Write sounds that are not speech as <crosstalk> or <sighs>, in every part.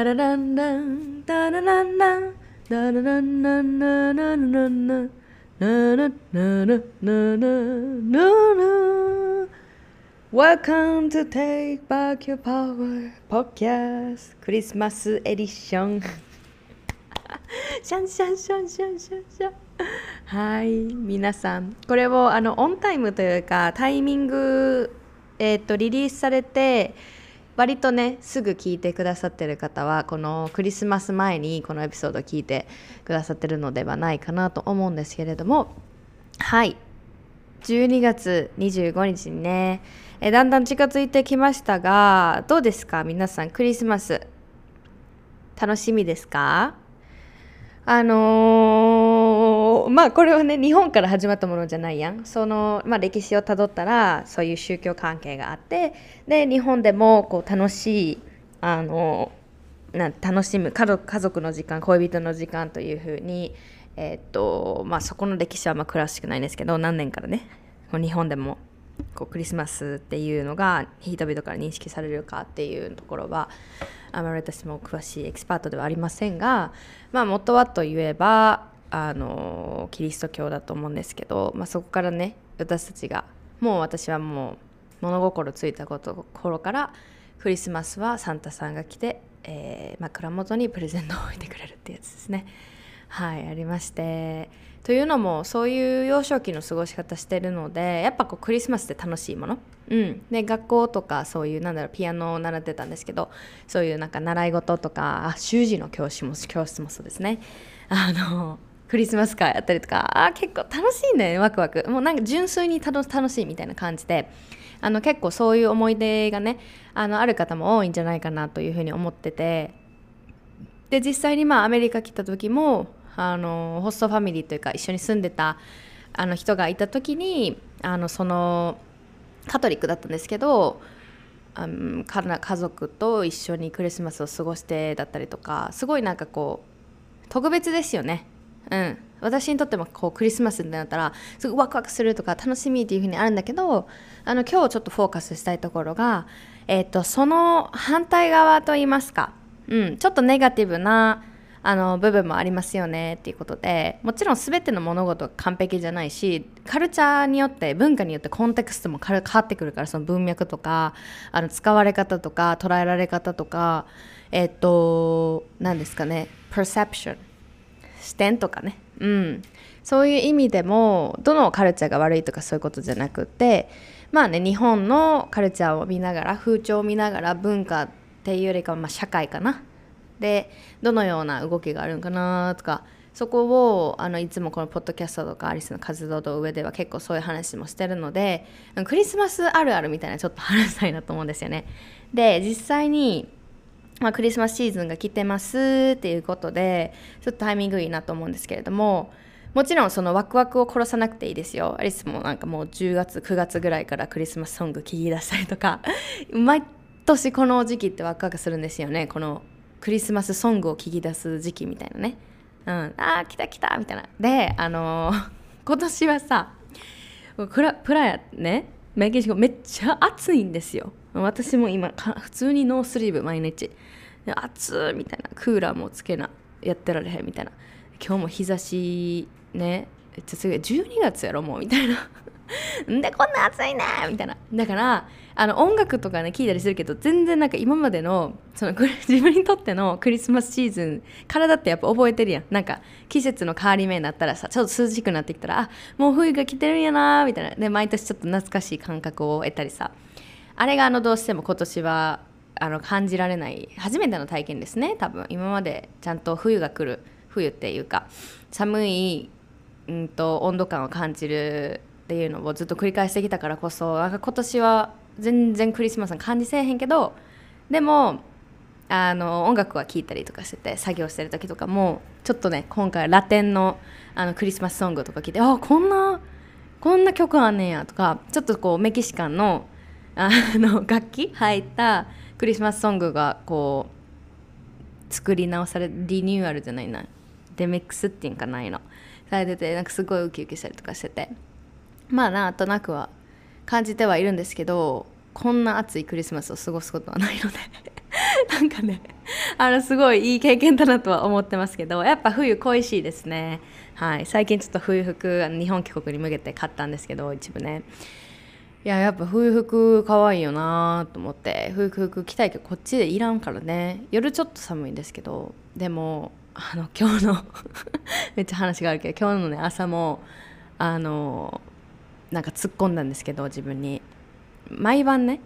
ダラランランダラランランダラランランララランランラララララララ Welcome to Take Back Your Power Podcast Christmas edition シャンシャンシャンシャンシャンシャンはい皆さん。これをあのオンタイムというかタイミングえっ、とリリースされて割とねすぐ聞いてくださってる方はこのクリスマス前にこのエピソードを聞いてくださってるのではないかなと思うんですけれども。はい。12月25日にねえだんだん近づいてきましたがどうですか？皆さんクリスマス楽しみですか？あのー、まあこれはね日本から始まったものじゃないやん。その、まあ、歴史をたどったらそういう宗教関係があってで日本でもこう楽しいあのな楽しむ家族家族の時間恋人の時間というふうに、えー、っとまあ、そこの歴史はまあ詳しくないんですけど何年からね日本でもこうクリスマスっていうのが人々から認識されるかっていうところはあまり私も詳しいエキスパートではありませんが、まあ、元はといえばあのキリスト教だと思うんですけど、まあ、そこからね私たちがもう私はもう物心ついたこと頃からクリスマスはサンタさんが来て、えー、枕元にプレゼントを置いてくれるってやつですね。はいありまして。というのもそういう幼少期の過ごし方してるのでやっぱこうクリスマスって楽しいもの、うん、で学校とかそういうなんだろうピアノを習ってたんですけどそういうなんか習い事とかあ習字の教師も教室もそうですね。あのクリスマス会やったりとかあ結構楽しいねワクワク。もうなんか純粋に楽しいみたいな感じで。あの結構そういう思い出がねあのある方も多いんじゃないかなというふうに思ってて。で実際にまあアメリカ来た時もあのホストファミリーというか一緒に住んでたあの人がいた時にあのそのカトリックだったんですけどあの家族と一緒にクリスマスを過ごしてだったりとかすごいなんかこう特別ですよね。うん、私にとってもこうクリスマスになったらすごいワクワクするとか楽しみっていうふうにあるんだけどあの今日ちょっとフォーカスしたいところが、えーと、その反対側といいますか、うん、ちょっとネガティブなあの部分もありますよねっていうことでもちろん全ての物事が完璧じゃないしカルチャーによって文化によってコンテクストも変わってくるからその文脈とかあの使われ方とか捉えられ方とかえっ、と何ですかね perception 視点とかね。うん。そういう意味でもどのカルチャーが悪いとかそういうことじゃなくてまあね日本のカルチャーを見ながら風潮を見ながら文化っていうよりかはまあ社会かな。でどのような動きがあるんかなとかそこをあのいつもこのポッドキャストとかアリスの活動の上では結構そういう話もしてるのでクリスマスあるあるみたいなちょっと話したいなと思うんですよね。で実際に、まあ、クリスマスシーズンが来てますっていうことでちょっとタイミングいいなと思うんですけれどももちろんそのワクワクを殺さなくていいですよ。アリスもなんかもう10月9月ぐらいからクリスマスソング聴き出したりとか <laughs> 毎年この時期ってワクワクするんですよねこのクリスマスソングを聞き出す時期みたいなね。うん、ああ来た来たみたいな。であのー、<laughs> 今年はさプラプラヤねメキシコめっちゃ暑いんですよ。私も今普通にノースリーブ毎日暑みたいな。クーラーもつけなやってられへんみたいな。今日も日差しねめっちゃすごい12月やろもうみたいな。<laughs> んでこんな暑いねみたいな。だからあの音楽とかね聞いたりするけど全然なんか今までのその <laughs> 自分にとってのクリスマスシーズン体ってやっぱ覚えてるやん。なんか季節の変わり目になったらさちょっと涼しくなってきたらあもう冬が来てるんやなみたいな。で毎年ちょっと懐かしい感覚を得たりさ。あれがあのどうしても今年はあの感じられない初めての体験ですね多分。今までちゃんと冬が来る冬っていうか寒い、うんと温度感を感じるっていうのをずっと繰り返してきたからこそなんか今年は全然クリスマスの感じせえへんけどでもあの音楽は聴いたりとかしてて作業してる時とかもちょっとね今回ラテンのあのクリスマスソングとか聴いてあこんなこんな曲あんねんやとかちょっとこうメキシカンのあの楽器入ったクリスマスソングがこう作り直されリニューアルじゃないな。デミックスっていうんかないの。されててなんかすごいウキウキしたりとかしてて。まあなんとなくは感じてはいるんですけどこんな暑いクリスマスを過ごすことはないので。<laughs> なんかねあのすごいいい経験だなとは思ってますけど。やっぱ冬恋しいですね。はい。最近ちょっと冬服日本帰国に向けて買ったんですけど一部ね。いややっぱ冬服可愛いよなと思って。冬服着たいけどこっちでいらんからね。夜ちょっと寒いんですけど。でもあの今日の <laughs> めっちゃ話があるけど今日のね朝もあのなんか突っ込んだんですけど自分に。毎晩ね。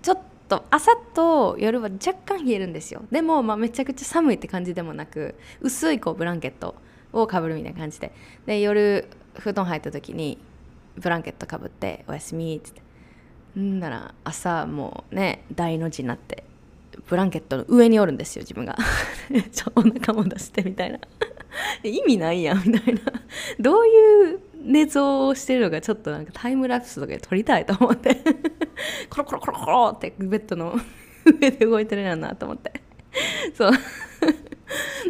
ちょっと朝と夜は若干冷えるんですよ。でも、まあ、めちゃくちゃ寒いって感じでもなく薄いこうブランケットをかぶるみたいな感じで。で夜布団入った時にブランケットかぶって「おやすみ」っつって。んなら朝もうね大の字になってブランケットの上におるんですよ自分が。<laughs> お腹も出してみたいな。<laughs> 意味ないやんみたいな。どういう寝相をしてるのかちょっとなんかタイムラプスとかで撮りたいと思って。<laughs> コロコロコロコロってベッドの上で動いてるやんなと思って。そう。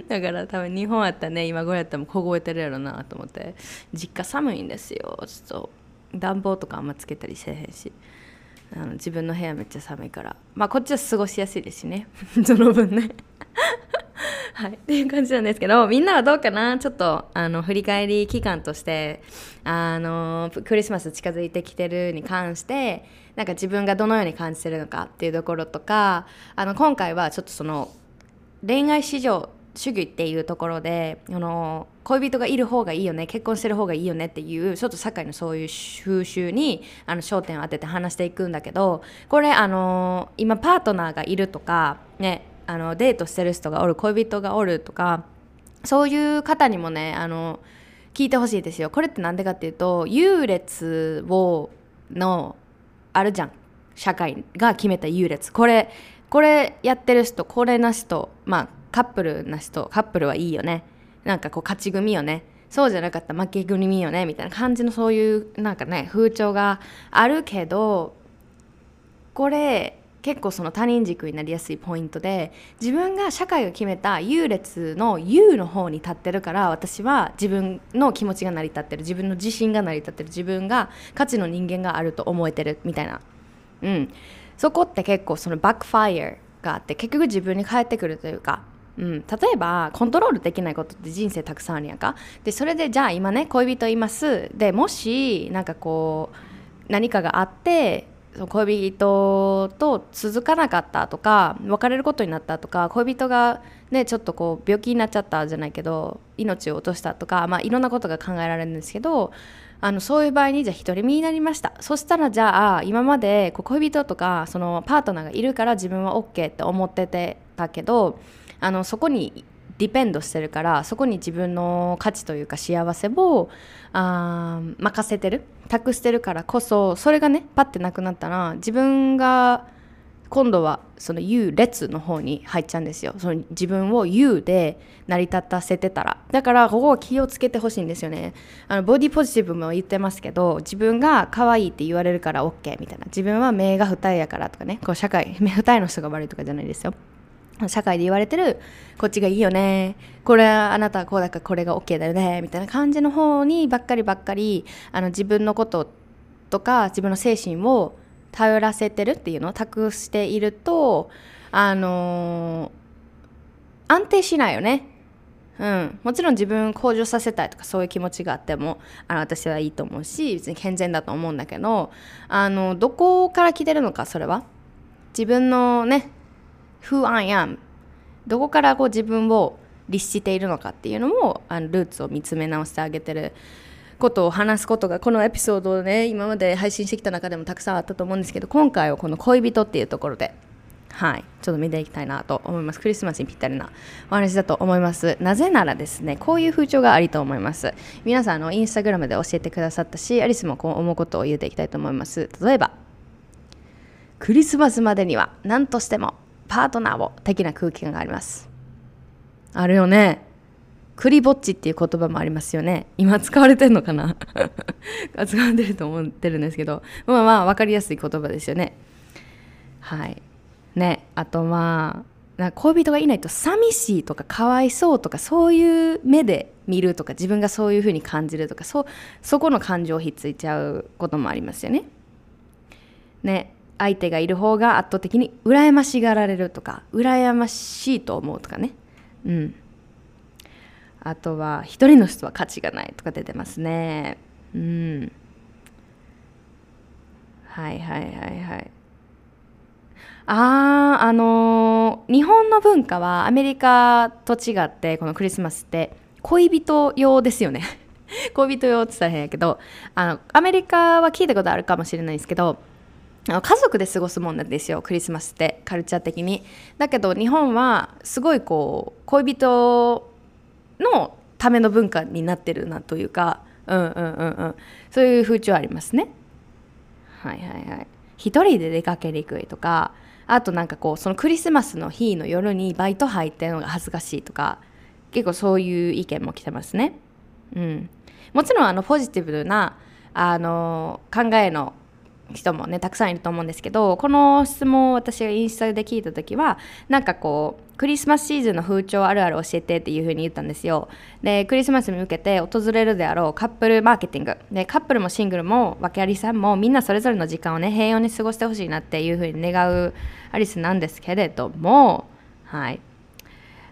だから多分日本やったね今頃やったらもう凍えてるやろなと思って。実家寒いんですよちょっと。暖房とかあんまつけたりせえへんし。あの自分の部屋めっちゃ寒いから。まあこっちは過ごしやすいですしね。<laughs> その分ね。<laughs> はい、っていう感じなんですけどみんなはどうかな？ちょっとあの振り返り期間としてあのクリスマス近づいてきてるに関してなんか自分がどのように感じてるのかっていうところとかあの今回はちょっとその恋愛市場主義っていうところであの恋人がいる方がいいよね結婚してる方がいいよねっていうちょっと社会のそういう風習にあの焦点を当てて話していくんだけどこれあの今パートナーがいるとかねあのデートしてる人がおる恋人がおるとかそういう方にもねあの聞いてほしいですよ。これって何でかっていうと優劣をのあるじゃん。社会が決めた優劣。これこれやってる人これな人まあカップルな人カップルはいいよね。なんかこう勝ち組よね。そうじゃなかった負け組よねみたいな感じのそういうなんかね風潮があるけどこれ結構その他人軸になりやすいポイントで自分が社会が決めた優劣の優の方に立ってるから私は自分の気持ちが成り立ってる自分の自信が成り立ってる自分が価値の人間があると思えてるみたいな、うん、そこって結構そのバックファイアがあって結局自分に返ってくるというかうん、例えばコントロールできないことって人生たくさんあるやんか。でそれでじゃあ今ね恋人います。でもしなんかこう何かがあって恋人と続かなかったとか別れることになったとか恋人がねちょっとこう病気になっちゃったじゃないけど命を落としたとか、まあ、いろんなことが考えられるんですけどあのそういう場合にじゃあ独り身になりました。そしたらじゃあ今まで恋人とかそのパートナーがいるから自分は OK って思っててたけどあのそこにディペンドしてるからそこに自分の価値というか幸せをあ任せてる。託してるからこそそれがねパッてなくなったら自分が今度はその優劣の方に入っちゃうんですよ。その自分を優で成り立たせてたら。だからここは気をつけてほしいんですよね。あのボディポジティブも言ってますけど自分が可愛いって言われるから OK みたいな。自分は目が二重やからとかね。こう社会 <laughs> 目二重の人が悪いとかじゃないですよ。社会で言われてるこっちがいいよね。これあなたはこうだからこれが OK だよね。みたいな感じの方にばっかりばっかりあの自分のこととか自分の精神を頼らせてるっていうのを託しているとあのー、安定しないよね。うん、もちろん自分向上させたいとかそういう気持ちがあってもあの私はいいと思うし別に健全だと思うんだけどあのどこから来てるのかそれは。自分のね who I am どこからこう自分を律しているのかっていうのもあのルーツを見つめ直してあげてることを話すことがこのエピソードをね今まで配信してきた中でもたくさんあったと思うんですけど今回はこの恋人っていうところではいちょっと見ていきたいなと思います。クリスマスにぴったりなお話だと思います。なぜならですねこういう風潮がありと思います。皆さんのインスタグラムで教えてくださったしアリスもこう思うことを言っていきたいと思います。例えばクリスマスまでには何としてもパートナーを的な空気感があります。あるよね。クリぼっちっていう言葉もありますよね。今使われてんのかな？<laughs> 使われてると思ってるんですけど。まあまあ分かりやすい言葉ですよね。はい。ねあとまあ恋人がいないと寂しいとかかわいそうとかそういう目で見るとか自分がそういうふうに感じるとかそそこの感情をひっついちゃうこともありますよね。ね相手がいる方が圧倒的に羨ましがられるとか羨ましいと思うとかね。うん。あとは一人の人は価値がないとか出てますね。うん。はいはいはいはい。あああのー、日本の文化はアメリカと違ってこのクリスマスって恋人用ですよね。<laughs> 恋人用って言ったら変やけどあのアメリカは聞いたことあるかもしれないんですけど家族で過ごすもんなんですよクリスマスってカルチャー的に。だけど日本はすごいこう恋人のための文化になってるなというかうんうんうんうん。そういう風潮ありますね。はいはいはい。一人で出かけにくいとかあとなんかこうそのクリスマスの日の夜にバイト入ってるのが恥ずかしいとか結構そういう意見も来てますね。うん。もちろんあのポジティブなあの考えの人もねたくさんいると思うんですけどこの質問を私がインスタで聞いた時はなんかこうクリスマスシーズンの風潮あるある教えてっていう風に言ったんですよ。でクリスマスに向けて訪れるであろうカップルマーケティング。でカップルもシングルも訳ありさんもみんなそれぞれの時間をね平穏に過ごしてほしいなっていう風に願うアリスなんですけれどもはい。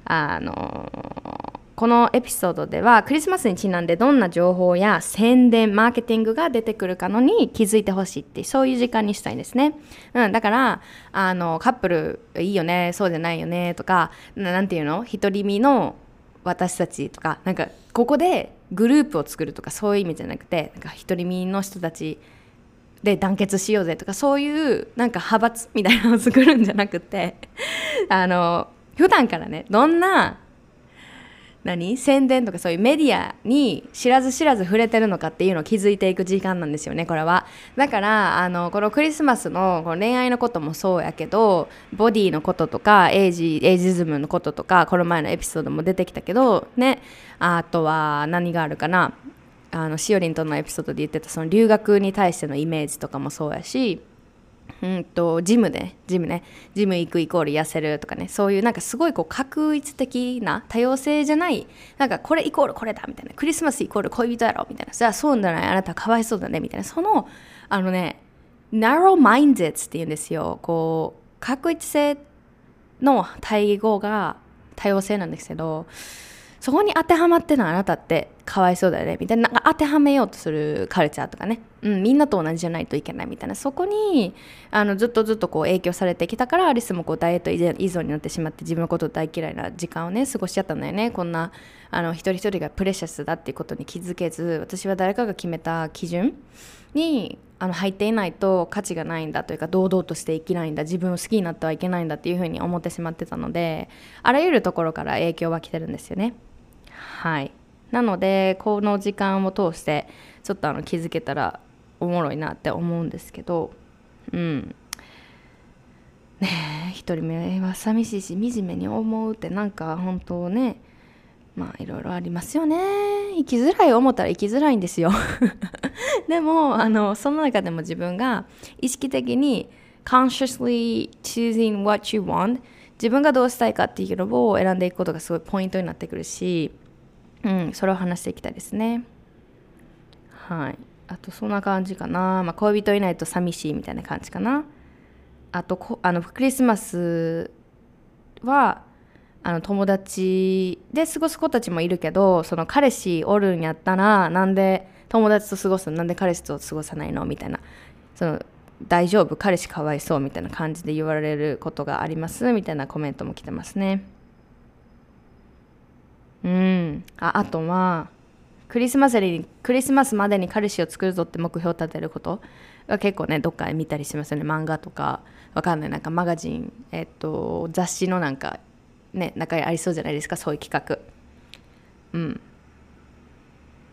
あのこのエピソードではクリスマスにちなんでどんな情報や宣伝マーケティングが出てくるかのに気づいてほしいってそういう時間にしたいんですね、うん、だからあのカップルいいよねそうじゃないよねとか何て言うの？独り身の私たちとかなんかここでグループを作るとかそういう意味じゃなくてなんか独り身の人たちで団結しようぜとかそういうなんか派閥みたいなのを作るんじゃなくて <laughs> あの普段からねどんな何？宣伝とかそういうメディアに知らず知らず触れてるのかっていうのを気づいていく時間なんですよねこれは。だからあのこのクリスマスのこの恋愛のこともそうやけどボディのこととかエイジエイジズムのこととかこの前のエピソードも出てきたけどね。あとは何があるかな？あのしおりんとのエピソードで言ってたその留学に対してのイメージとかもそうやし。うんとジムでジムね。ジム行くイコール痩せるとかね。そういうなんかすごいこう確一的な多様性じゃないなんかこれイコールこれだみたいな。クリスマスイコール恋人やろみたいな。じゃあそうじゃないあなたかわいそうだね。みたいな。そのあのね narrow minded って言うんですよ。こう確一性の対語が多様性なんですけどそこに当てはまってのあなたってかわいそうだよねみたいな。なんか当てはめようとするカルチャーとかね、うん、みんなと同じじゃないといけないみたいな。そこにあのずっとずっとこう影響されてきたからアリスもこうダイエット依存になってしまって自分のこと大嫌いな時間をね過ごしちゃったんだよね。こんなあの一人一人がプレシャスだっていうことに気づけず私は誰かが決めた基準にあの入っていないと価値がないんだというか堂々として生きないんだ自分を好きになってはいけないんだっていうふうに思ってしまってたのであらゆるところから影響は来てるんですよね。はい。なのでこの時間を通してちょっとあの気づけたらおもろいなって思うんですけどうん。ねえ一人目は寂しいし惨めに思うってなんか本当ねまあいろいろありますよね。生きづらい思ったら生きづらいんですよ。<laughs> でもあのその中でも自分が意識的に consciously choosing what you want 自分がどうしたいかっていうのを選んでいくことがすごいポイントになってくるしうん、それを話していきたいですね。はい。あと、そんな感じかな。まあ、恋人いないと寂しいみたいな感じかな。あとこ、あの、クリスマスは、あの友達で過ごす子たちもいるけどその彼氏おるんやったらなんで友達と過ごすの？なんで彼氏と過ごさないの？みたいなその大丈夫？彼氏かわいそう？みたいな感じで言われることがあります？みたいなコメントも来てますね。うん。ああとはクリスマスにクリスマスまでに彼氏を作るぞって目標を立てることは結構ねどっかで見たりしますよね。漫画とか。わかんない。なんかマガジン、えっと、雑誌のなんかね中にありそうじゃないですか。そういう企画。うん。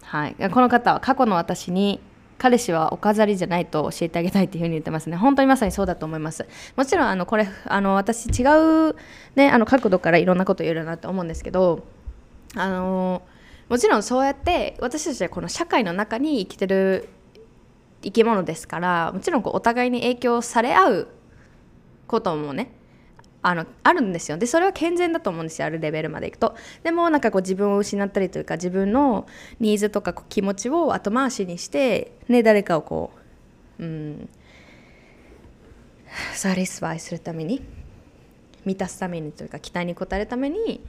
はい。この方は過去の私に彼氏はお飾りじゃないと教えてあげたいっていうふうに言ってますね。本当にまさにそうだと思います。もちろんあのこれあの私違う、ね、あの角度からいろんなこと言えるなと思うんですけどあのもちろんそうやって私たちはこの社会の中に生きてる生き物ですからもちろんこうお互いに影響され合うこともねあのあるんですよ。でそれは健全だと思うんですよ。あるレベルまでいくと。でもなんかこう自分を失ったりというか自分のニーズとか気持ちを後回しにして、ね、誰かをこううん <sighs> サリスファイするために満たすためにというか期待に応えるために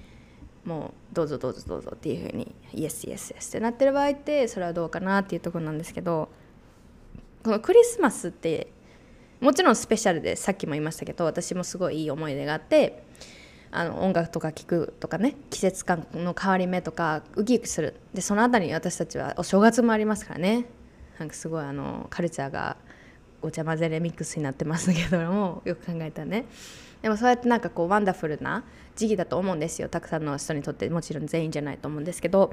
もうどうぞどうぞどうぞっていうふうにイエスイエスイエスってなってる場合ってそれはどうかなっていうところなんですけどこのクリスマスってもちろんスペシャルでさっきも言いましたけど私もすごいいい思い出があってあの音楽とか聴くとかね季節感の変わり目とかウキウキする。でその後に私たちはお正月もありますからね。なんかすごいあのカルチャーがごちゃ混ぜレミックスになってますけども <laughs> よく考えたね。でもそうやってなんかこうワンダフルな時期だと思うんですよ。たくさんの人にとってもちろん全員じゃないと思うんですけど。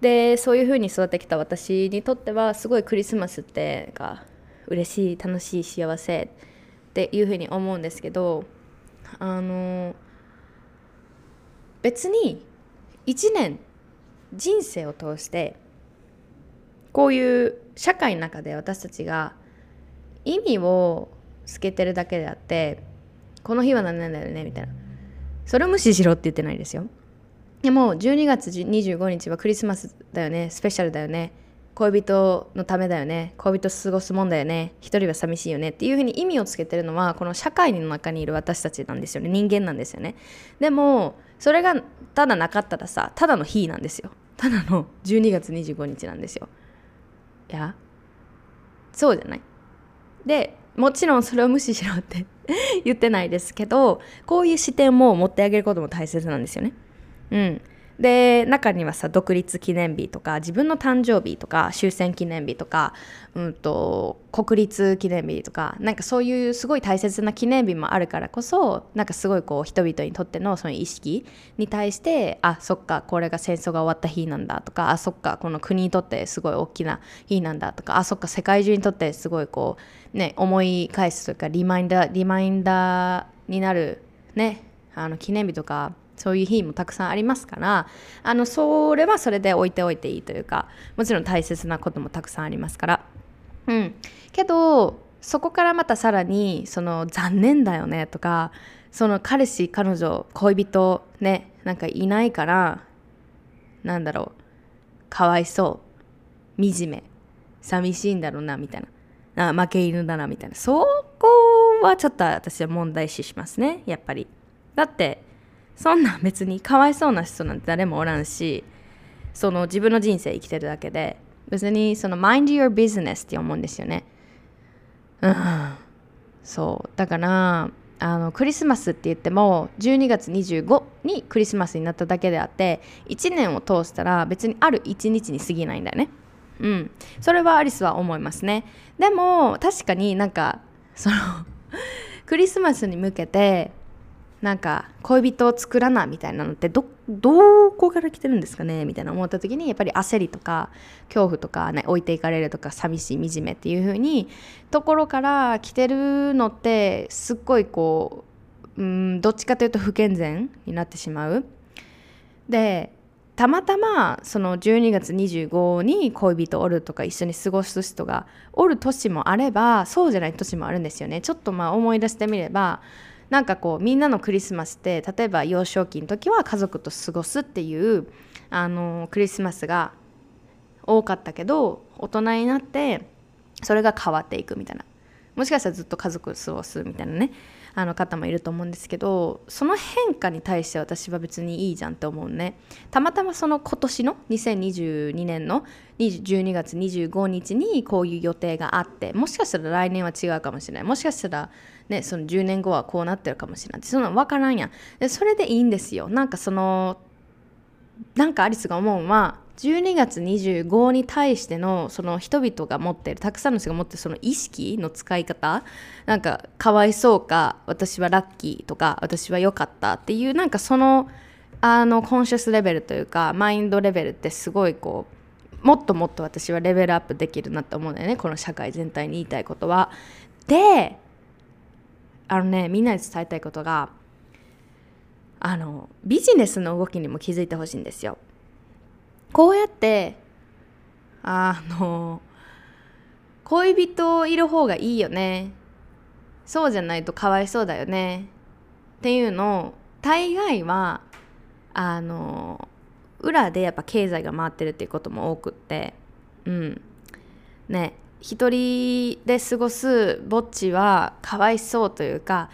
でそういう風に育ってきた私にとってはすごいクリスマスってか嬉しい楽しい幸せっていうふうに思うんですけどあの別に1年人生を通してこういう社会の中で私たちが意味をつけてるだけであってこの日は何なんだよねみたいな。それを無視しろって言ってないですよ。でも12月25日はクリスマスだよねスペシャルだよね。恋人のためだよね。恋人過ごすもんだよね。一人は寂しいよね。っていうふうに意味をつけてるのはこの社会の中にいる私たちなんですよね。人間なんですよね。でもそれがただなかったらさただの日なんですよ。ただの12月25日なんですよ。いやそうじゃない。でもちろんそれを無視しろって <laughs> 言ってないですけどこういう視点も持ってあげることも大切なんですよね。うん。で中にはさ独立記念日とか自分の誕生日とか終戦記念日とか、うんと、国立記念日とかなんかそういうすごい大切な記念日もあるからこそなんかすごいこう人々にとってのその意識に対してあそっかこれが戦争が終わった日なんだとかあそっかこの国にとってすごい大きな日なんだとかあそっか世界中にとってすごいこうね思い返すというかリマインダーリマインダーになるねあの記念日とかそういう日もたくさんありますからあのそれはそれで置いておいていいというかもちろん大切なこともたくさんありますから。うん。けどそこからまたさらにその残念だよねとかその彼氏彼女恋人ねなんかいないからなんだろうかわいそう惨め寂しいんだろうなみたいな。あ負け犬だなみたいな。そこはちょっと私は問題視しますねやっぱり。だってそんな別にかわいそうな人なんて誰もおらんしその自分の人生生きてるだけで別にその mind your business って思うんですよね。うん。そう。だからあのクリスマスって言っても12月25にクリスマスになっただけであって1年を通したら別にある1日に過ぎないんだよね。うん。それはアリスは思いますね。でも確かになんかそのクリスマスに向けてなんか恋人を作らなみたいなのってどどこから来てるんですかねみたいな思った時にやっぱり焦りとか恐怖とか、ね、置いていかれるとか寂しい惨めっていう風にところから来てるのってすっごいこううんどっちかというと不健全になってしまう。でたまたまその12月25に恋人おるとか一緒に過ごす人がおる年もあればそうじゃない年もあるんですよねちょっとまあ思い出してみればなんかこうみんなのクリスマスって例えば幼少期の時は家族と過ごすっていうあのクリスマスが多かったけど大人になってそれが変わっていくみたいな。もしかしたらずっと家族過ごすみたいなねあの方もいると思うんですけどその変化に対して私は別にいいじゃんって思うね。たまたまその今年の2022年の12月25日にこういう予定があってもしかしたら来年は違うかもしれない。もしかしたらね、その10年後はこうなってるかもしれない。そんなの分からんやん。でそれでいいんですよ。なんかそのなんかアリスが思うのは12月25に対してのその人々が持ってるたくさんの人が持ってるその意識の使い方。なんかかわいそうか私はラッキーとか私は良かったっていうなんかそのあのコンシャスレベルというかマインドレベルってすごいこうもっともっと私はレベルアップできるなって思うんだよね。この社会全体に言いたいことは。であのねみんなに伝えたいことがあのビジネスの動きにも気づいてほしいんですよ。こうやってあの恋人いる方がいいよね。そうじゃないとかわいそうだよね。っていうのを大概はあの裏でやっぱ経済が回ってるっていうことも多くって。うん。ね。一人で過ごすぼっちはかわいそうというか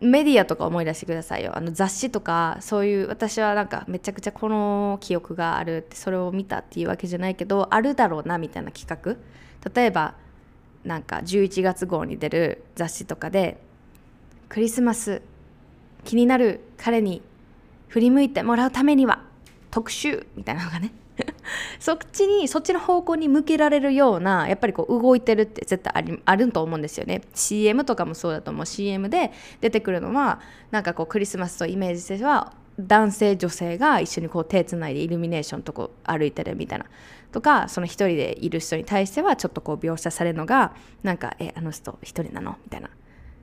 メディアとか思い出してくださいよ。あの雑誌とかそういう私はなんかめちゃくちゃこの記憶があるってそれを見たっていうわけじゃないけどあるだろうなみたいな企画。例えばなんか11月号に出る雑誌とかでクリスマス気になる彼に振り向いてもらうためには特集みたいなのがね <laughs> そっちにそっちの方向に向けられるようなやっぱりこう動いてるって絶対ありあると思うんですよね。CM とかもそうだと思う。CM で出てくるのはなんかこうクリスマスとイメージしては男性女性が一緒にこう手つないでイルミネーションとこ歩いてるみたいな。とかその一人でいる人に対してはちょっとこう描写されるのがなんか「えあの人一人なの?」みたいな。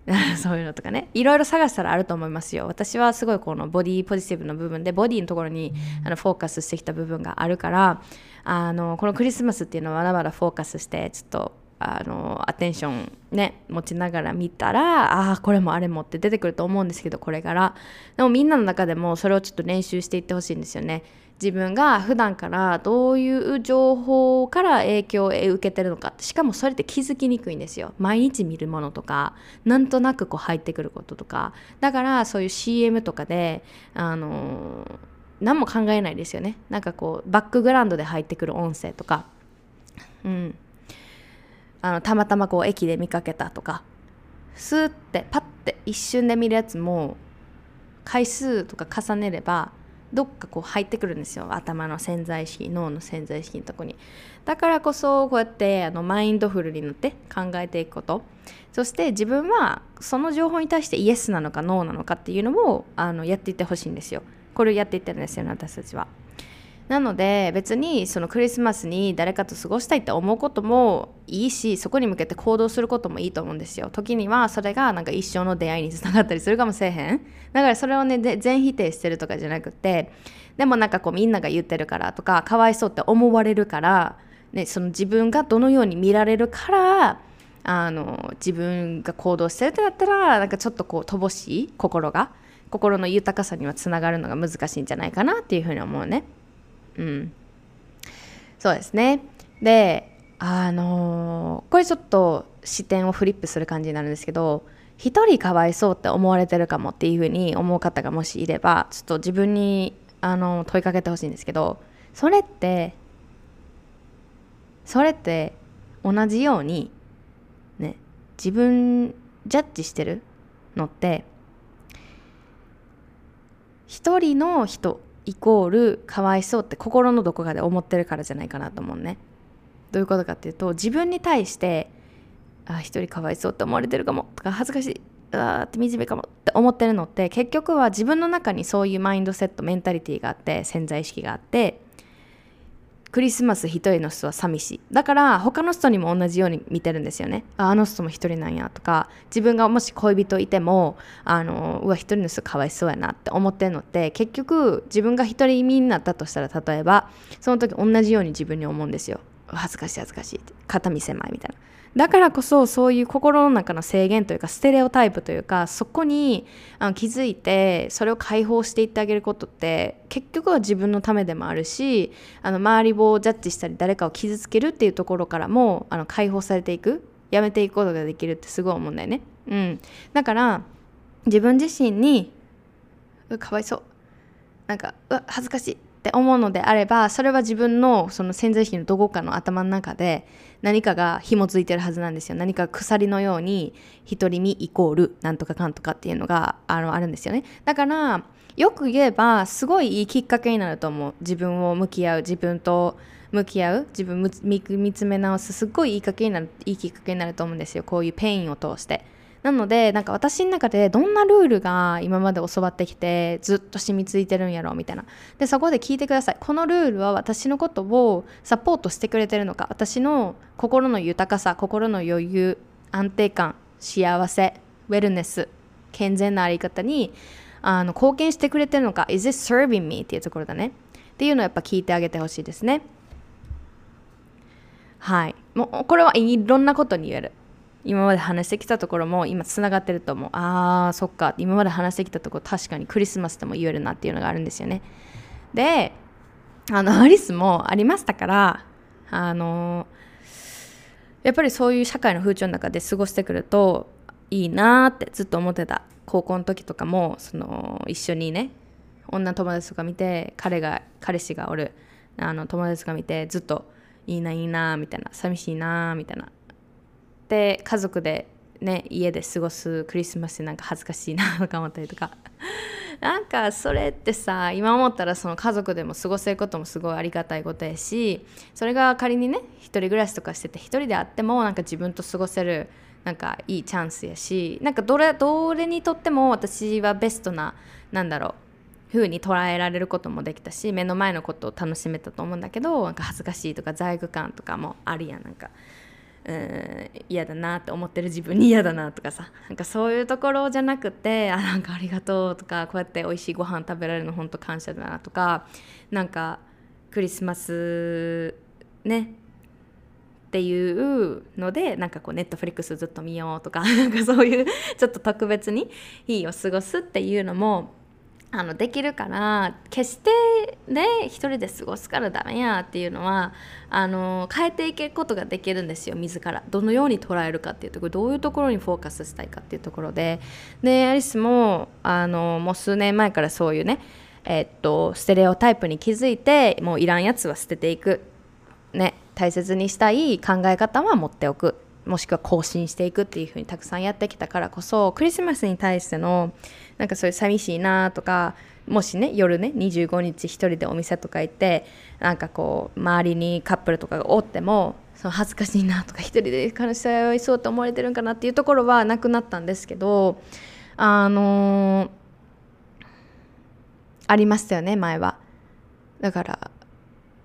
<laughs> そういうのとかね。いろいろ探したらあると思いますよ。私はすごいこのボディポジティブの部分でボディのところにあのフォーカスしてきた部分があるからあのこのクリスマスっていうのはまだまだフォーカスしてちょっとあのアテンションね持ちながら見たらああこれもあれもって出てくると思うんですけどこれから。でもみんなの中でもそれをちょっと練習していってほしいんですよね自分が普段からどういう情報から影響を受けてるのかしかもそれって気づきにくいんですよ。毎日見るものとかなんとなくこう入ってくることとか。だからそういう CM とかであの何も考えないですよね。なんかこうバックグラウンドで入ってくる音声とか。うん。あのたまたまこう駅で見かけたとか。スーってパッて一瞬で見るやつも回数とか重ねればどっかこう入ってくるんですよ。頭の潜在意識脳の潜在意識のとこに。だからこそこうやってあのマインドフルになって考えていくこと。そして自分はその情報に対してイエスなのかノーなのかっていうのをあのやっていってほしいんですよ。これをやっていってるんですよね私たちは。なので別にそのクリスマスに誰かと過ごしたいって思うこともいいしそこに向けて行動することもいいと思うんですよ時にはそれがなんか一生の出会いにつながったりするかもしれへんだからそれをね全否定してるとかじゃなくてでもなんかこうみんなが言ってるからとかかわいそうって思われるから、ね、その自分がどのように見られるからあの自分が行動してるってなったらなんかちょっとこう乏しい心が心の豊かさにはつながるのが難しいんじゃないかなっていうふうに思うね。うん、そうですね。であのー、これちょっと視点をフリップする感じになるんですけど一人かわいそうって思われてるかもっていうふうに思う方がもしいればちょっと自分にあの問いかけてほしいんですけどそれってそれって同じようにね自分ジャッジしてるのって一人の人イコールかわいそうって心のどこかで思ってるからじゃないかなと思うね。どういうことかっていうと自分に対してあ一人かわいそうって思われてるかもとか恥ずかしいあって惨めかもって思ってるのって結局は自分の中にそういうマインドセットメンタリティーがあって潜在意識があってクリスマス一人の人は寂しい。だから他の人にも同じように見てるんですよね。ああの人も一人なんやとか自分がもし恋人いてもあのうわ一人の人かわいそうやなって思ってるのって結局自分が一人身になったとしたら例えばその時同じように自分に思うんですよ。恥ずかしい恥ずかしいって。肩身狭いみたいな。だからこそそういう心の中の制限というかステレオタイプというかそこにあの気づいてそれを解放していってあげることって結局は自分のためでもあるしあの周りをジャッジしたり誰かを傷つけるっていうところからもあの解放されていくやめていくことができるってすごい思うんだよね。うん、だから自分自身にうかわいそう。なんかうわ恥ずかしい。って思うのであればそれは自分のその潜在意識のどこかの頭の中で何かが紐づいてるはずなんですよ。何か鎖のように独り身イコールなんとかかんとかっていうのがあのあるんですよね。だからよく言えばすごいいいきっかけになると思う。自分を向き合う自分と向き合う自分見つめ直すすっごいいいかけになるいいきっかけになると思うんですよ。こういう pain を通して。なのでなんか私の中でどんなルールが今まで教わってきてずっと染みついてるんやろみたいな。でそこで聞いてください。このルールは私のことをサポートしてくれてるのか。私の心の豊かさ心の余裕安定感幸せウェルネス健全なあり方にあの貢献してくれてるのか。Is it serving me? っていうところだね。っていうのをやっぱ聞いてあげてほしいですね。はい。もうこれはいろんなことに言える。今まで話してきたところも今つながってると思う。あーそっか。今まで話してきたところ確かにクリスマスでも言えるなっていうのがあるんですよね。であの <laughs> アリスもありましたからあのやっぱりそういう社会の風潮の中で過ごしてくるといいなってずっと思ってた。高校の時とかもその一緒にね女友達とか見て彼が彼氏がおる。あの友達とか見てずっといいないいなみたいな寂しいなみたいな。で家族でね家で過ごすクリスマスなんか恥ずかしいなとか思ったりとか <laughs> なんかそれってさ今思ったらその家族でも過ごせることもすごいありがたいことやしそれが仮にね一人暮らしとかしてて一人であってもなんか自分と過ごせるなんかいいチャンスやしなんかどれどれにとっても私はベストななんだろう風に捉えられることもできたし目の前のことを楽しめたと思うんだけどなんか恥ずかしいとか罪悪感とかもあるやんなんか。うん嫌だなって思ってる自分に嫌だなとかさなんかそういうところじゃなくてあなんかありがとうとかこうやって美味しいご飯食べられるの本当感謝だなとかなんかクリスマスねっていうのでなんかこうネットフリックスずっと見ようとか <laughs> なんかそういうちょっと特別に日を過ごすっていうのもあのできるから決してね一人で過ごすからダメやっていうのはあの変えていけることができるんですよ自ら。どのように捉えるかっていうところどういうところにフォーカスしたいかっていうところで。でアリスもあのもう数年前からそういうねえっとステレオタイプに気づいてもういらんやつは捨てていく。ね大切にしたい考え方は持っておく。もしくは更新していくっていう風にたくさんやってきたからこそクリスマスに対してのなんかそういう寂しいなとかもしね夜ね25日1人でお店とか行ってなんかこう周りにカップルとかがおってもその恥ずかしいなとか1人で悲しさやいそうと思われてるんかなっていうところはなくなったんですけどあのー、ありましたよね前は。だから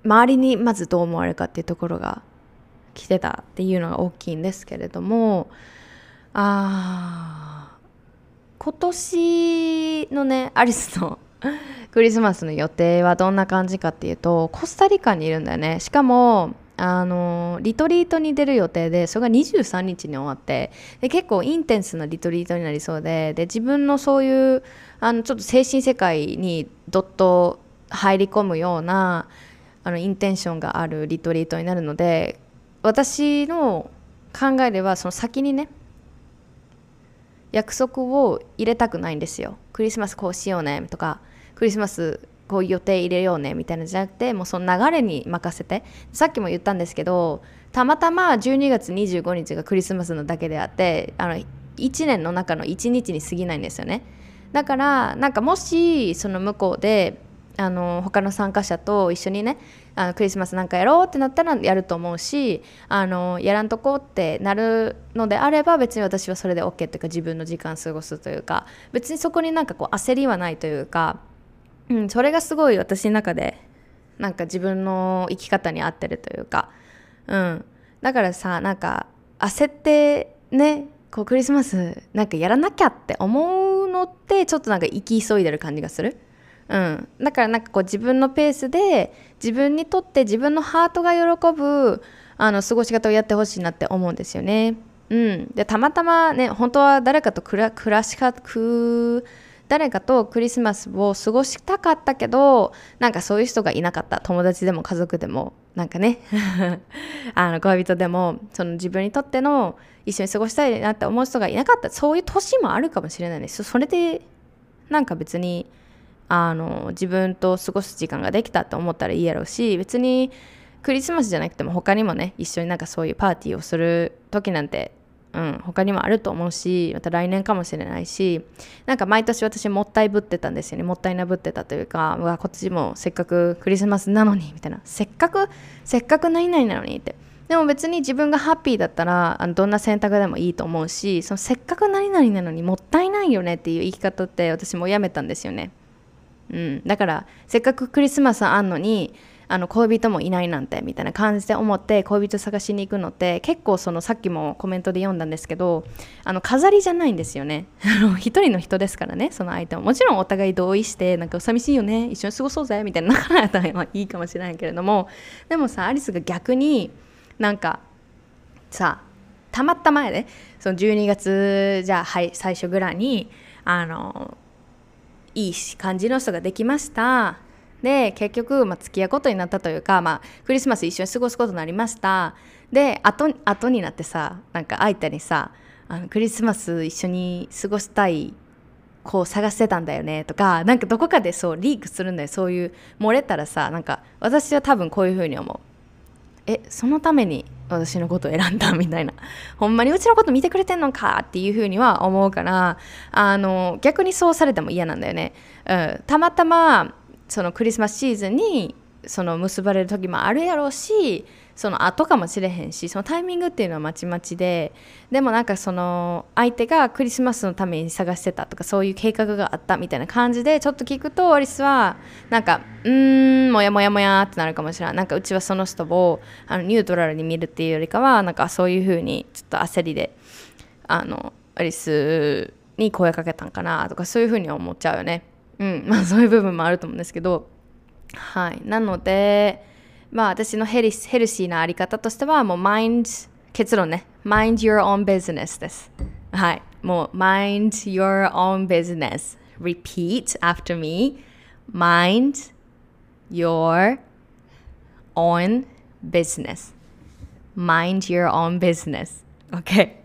周りにまずどう思われるかっていうところが来てたっていうのが大きいんですけれどもああ今年のねアリスの <laughs> クリスマスの予定はどんな感じかっていうとコスタリカにいるんだよね。しかもあのリトリートに出る予定でそれが23日に終わってで結構インテンスなリトリートになりそうでで自分のそういうあのちょっと精神世界にどっと入り込むようなあのインテンションがあるリトリートになるので私の考えではその先にね約束を入れたくないんですよ。クリスマスこうしようねとかクリスマスこう予定入れようねみたいなじゃなくてもうその流れに任せて。さっきも言ったんですけどたまたま12月25日がクリスマスのだけであってあの1年の中の1日に過ぎないんですよね。だからなんかもしその向こうであの他の参加者と一緒にねあのクリスマスなんかやろうってなったらやると思うしあのやらんとこってなるのであれば別に私はそれで OK っていうか自分の時間過ごすというか別にそこになんかこう焦りはないというか、うん、それがすごい私の中でなんか自分の生き方に合ってるというか、うん、だからさなんか焦ってねこうクリスマスなんかやらなきゃって思うのってちょっとなんか生き急いでる感じがする。うん、だからなんかこう自分のペースで自分にとって自分のハートが喜ぶあの過ごし方をやってほしいなって思うんですよね。うん、でたまたまね本当は誰かと暮ら暮らしかく誰かとクリスマスを過ごしたかったけどなんかそういう人がいなかった。友達でも家族でも。なんかね。<laughs> あの恋人でもその自分にとっての一緒に過ごしたいなって思う人がいなかった。そういう年もあるかもしれないですそれでなんか別にあの自分と過ごす時間ができたと思ったらいいやろうし別にクリスマスじゃなくても他にもね一緒になんかそういうパーティーをする時なんて、うん、他にもあると思うしまた来年かもしれないしなんか毎年私もったいぶってたんですよね。もったいなぶってたというかうわこっちもせっかくクリスマスなのにみたいな。せっかくせっかく何々なのにって。でも別に自分がハッピーだったらあのどんな選択でもいいと思うしそのせっかく何々なのにもったいないよねっていう言い方って私もやめたんですよね、うん、だからせっかくクリスマスあんのにあの恋人もいないなんてみたいな感じで思って恋人探しに行くのって結構そのさっきもコメントで読んだんですけどあの飾りじゃないんですよね。一人の人ですからね。その相手も。もちろんお互い同意してなんか寂しいよね。一緒に過ごそうぜみたいな仲間やったらいいかもしれないけれども。でもさアリスが逆になんかさたまった前で、ね、その12月じゃあ、はい、最初ぐらいにあのいい感じの人ができました。で結局、まあ、付き合うことになったというか、まあ、クリスマス一緒に過ごすことになりました。で後後になってさなんか相手にさあのクリスマス一緒に過ごしたい子を探してたんだよねとかなんかどこかでそうリークするんだよそういう漏れたらさなんか私は多分こういうふうに思う。えそのために私のことを選んだみたいな。ほんまにうちのこと見てくれてんのかっていうふうには思うからあの逆にそうされても嫌なんだよね、うん、たまたまそのクリスマスシーズンにその結ばれる時もあるやろうしその後かもしれへんしそのタイミングっていうのはまちまちででもなんかその相手がクリスマスのために探してたとかそういう計画があったみたいな感じでちょっと聞くとアリスはなんかうーんもやもやもやってなるかもしれないなんかうちはその人をあのニュートラルに見るっていうよりかはなんかそういうふうにちょっと焦りであのアリスに声かけたんかなとかそういうふうに思っちゃうよね。うんまあ、そういう部分もあると思うんですけどはいなのでまあ私のヘルヘルシーなあり方としてはもう mind 結論ね mind your own business ですはいもう mind your own business repeat after me mind your own business mind your own business OK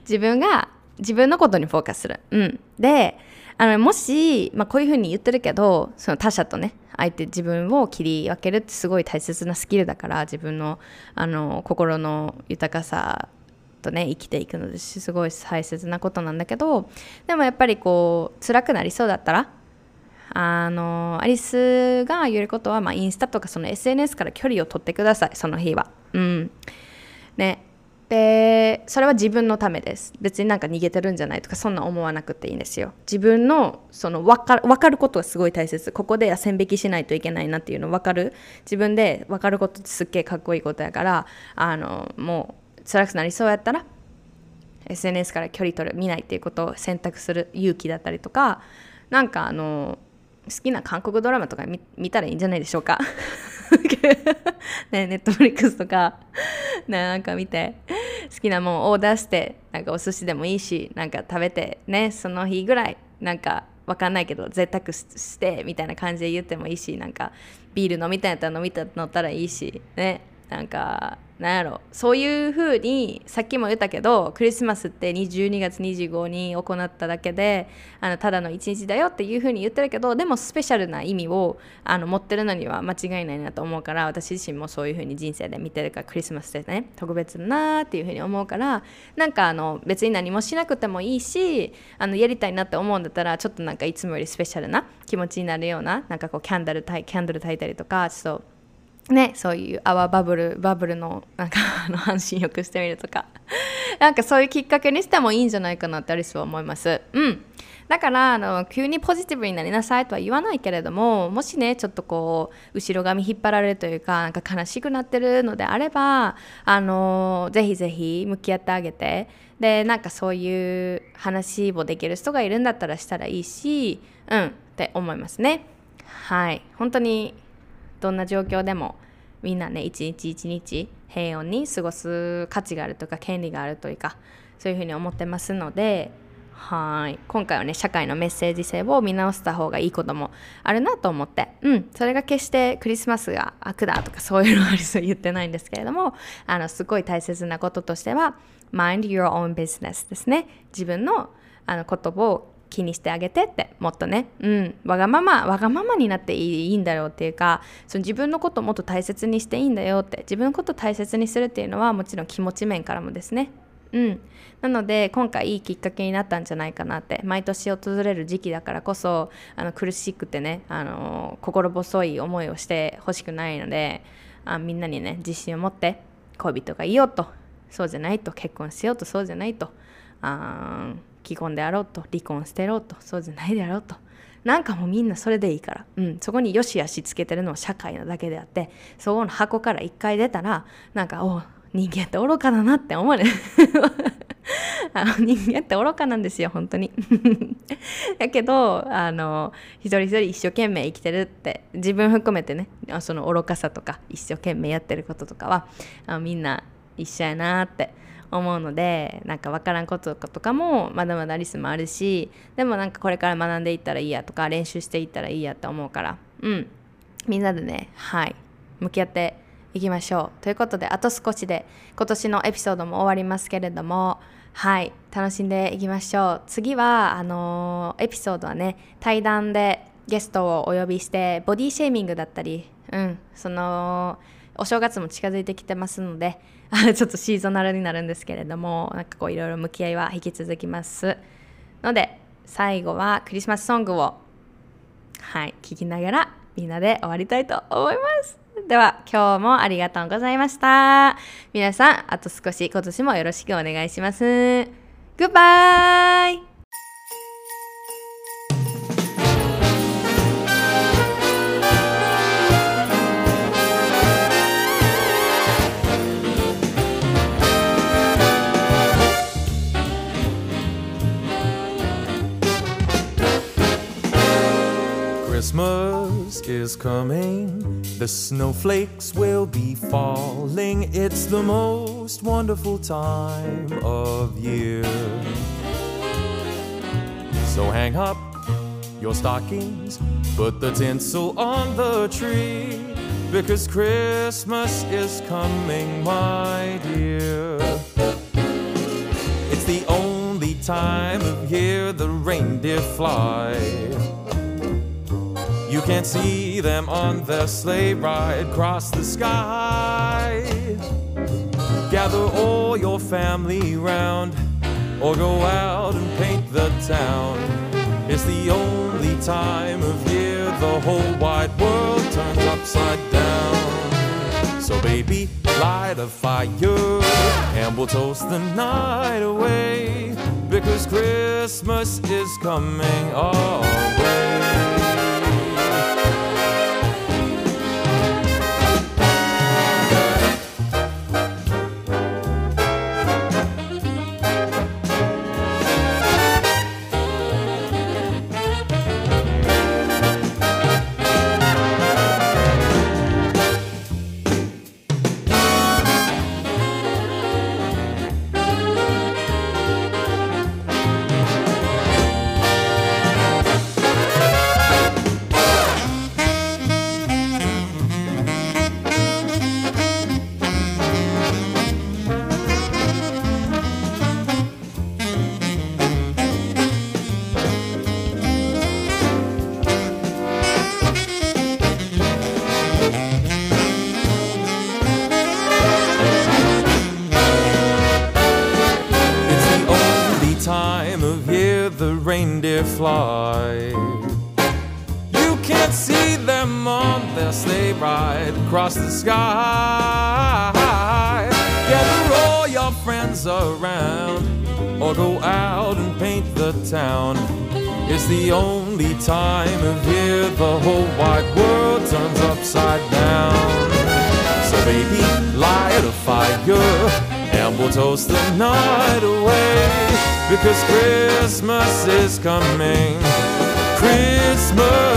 自分が自分のことにフォーカスするうんであのもし、まあ、こういうふうに言ってるけどその他者とね相手自分を切り分けるってすごい大切なスキルだから自分のあの心の豊かさとね生きていくのですすごい大切なことなんだけどでもやっぱりこう辛くなりそうだったらあのアリスが言えることは、まあ、インスタとかその SNS から距離を取ってくださいその日は。うんねでそれは自分のためです。別になんか逃げてるんじゃないとかそんな思わなくていいんですよ。自分のその分かる分かることがすごい大切。ここで線引きしないといけないなっていうの分かる。自分で分かることってすっげえかっこいいことやからあのもう辛くなりそうやったら SNS から距離取る見ないっていうことを選択する勇気だったりとかなんかあの好きな韓国ドラマとか見たらいいんじゃないでしょうか。<laughs> ねネットフリックスとか、ね、なんか見て好きなもんを出してなんかお寿司でもいいしなんか食べてねその日ぐらいなんかわかんないけど贅沢してみたいな感じで言ってもいいしなんかビール飲みたいやったら飲みた乗ったらいいしねなんかなんやろ。そういう風にさっきも言ったけどクリスマスって12月25日に行っただけであのただの一日だよっていう風に言ってるけどでもスペシャルな意味をあの持ってるのには間違いないなと思うから私自身もそういう風に人生で見てるからクリスマスってね特別だなっていう風に思うからなんかあの別に何もしなくてもいいしあのやりたいなって思うんだったらちょっとなんかいつもよりスペシャルな気持ちになるようななんかこうキャンドルキャンドル焚いたりとかちょっとね、そういう泡バブルバブルのなんかあの半身浴してみるとか。<laughs> なんかそういうきっかけにしてもいいんじゃないかなってアリスは思います。うん。だからあの急にポジティブになりなさいとは言わないけれどももしねちょっとこう後ろ髪引っ張られるというかなんか悲しくなってるのであればあのぜひぜひ向き合ってあげて。でなんかそういう話もできる人がいるんだったらしたらいいしうんって思いますね。はい。本当にどんな状況でもみんなね一日一日平穏に過ごす価値があるとか権利があるというかそういうふうに思ってますのではい。今回はね社会のメッセージ性を見直した方がいいこともあるなと思ってうん。それが決してクリスマスが悪だとかそういうのは言ってないんですけれどもあのすごい大切なこととしては mind your own business ですね。自分のあの言葉を気にしてあげてってもっとね、うん、わがままわがままになっていいんだよっていうかその自分のことをもっと大切にしていいんだよって自分のことを大切にするっていうのはもちろん気持ち面からもですね。うん、なので今回いいきっかけになったんじゃないかなって毎年訪れる時期だからこそあの苦しくてねあの心細い思いをしてほしくないのであみんなにね自信を持って恋人がいようとそうじゃないと結婚しようとそうじゃないとあ既婚であろうと離婚してろうとそうじゃないであろうと。なんかもうみんなそれでいいから、うん、そこによしあしつけてるのは社会なだけであってそこの箱から一回出たらなんかお人間って愚かだなって思われる。<laughs> あの人間って愚かなんですよ本当に。<laughs> だけどあの一人一人一生懸命生きてるって自分含めてねその愚かさとか一生懸命やってることとかはあみんな一緒やなって思うのでなんか分からんこととかもまだまだリスもあるしでもなんかこれから学んでいったらいいやとか練習していったらいいやと思うから。うん。みんなでねはい。向き合っていきましょう。ということであと少しで今年のエピソードも終わりますけれどもはい。楽しんでいきましょう。次はあのー、エピソードはね対談でゲストをお呼びしてボディシェーミングだったりうん。そのお正月も近づいてきてますので <laughs> ちょっとシーズナルになるんですけれどもなんかこういろいろ向き合いは引き続きます。ので最後はクリスマスソングをはい聴きながらみんなで終わりたいと思います。では今日もありがとうございました。皆さんあと少し今年もよろしくお願いします。グッバイ is coming, the snowflakes will be falling. It's the most wonderful time of year. So hang up your stockings, put the tinsel on the tree, because Christmas is coming, my dear. It's the only time of year the reindeer fly. You can't see them on their sleigh ride across the sky. Gather all your family round, or go out and paint the town. It's the only time of year the whole wide world turns upside down. So, baby, light a fire and we'll toast the night away because Christmas is coming our way. The only time of year the whole wide world turns upside down. So, baby, light a fire and we'll toast the night away because Christmas is coming. Christmas.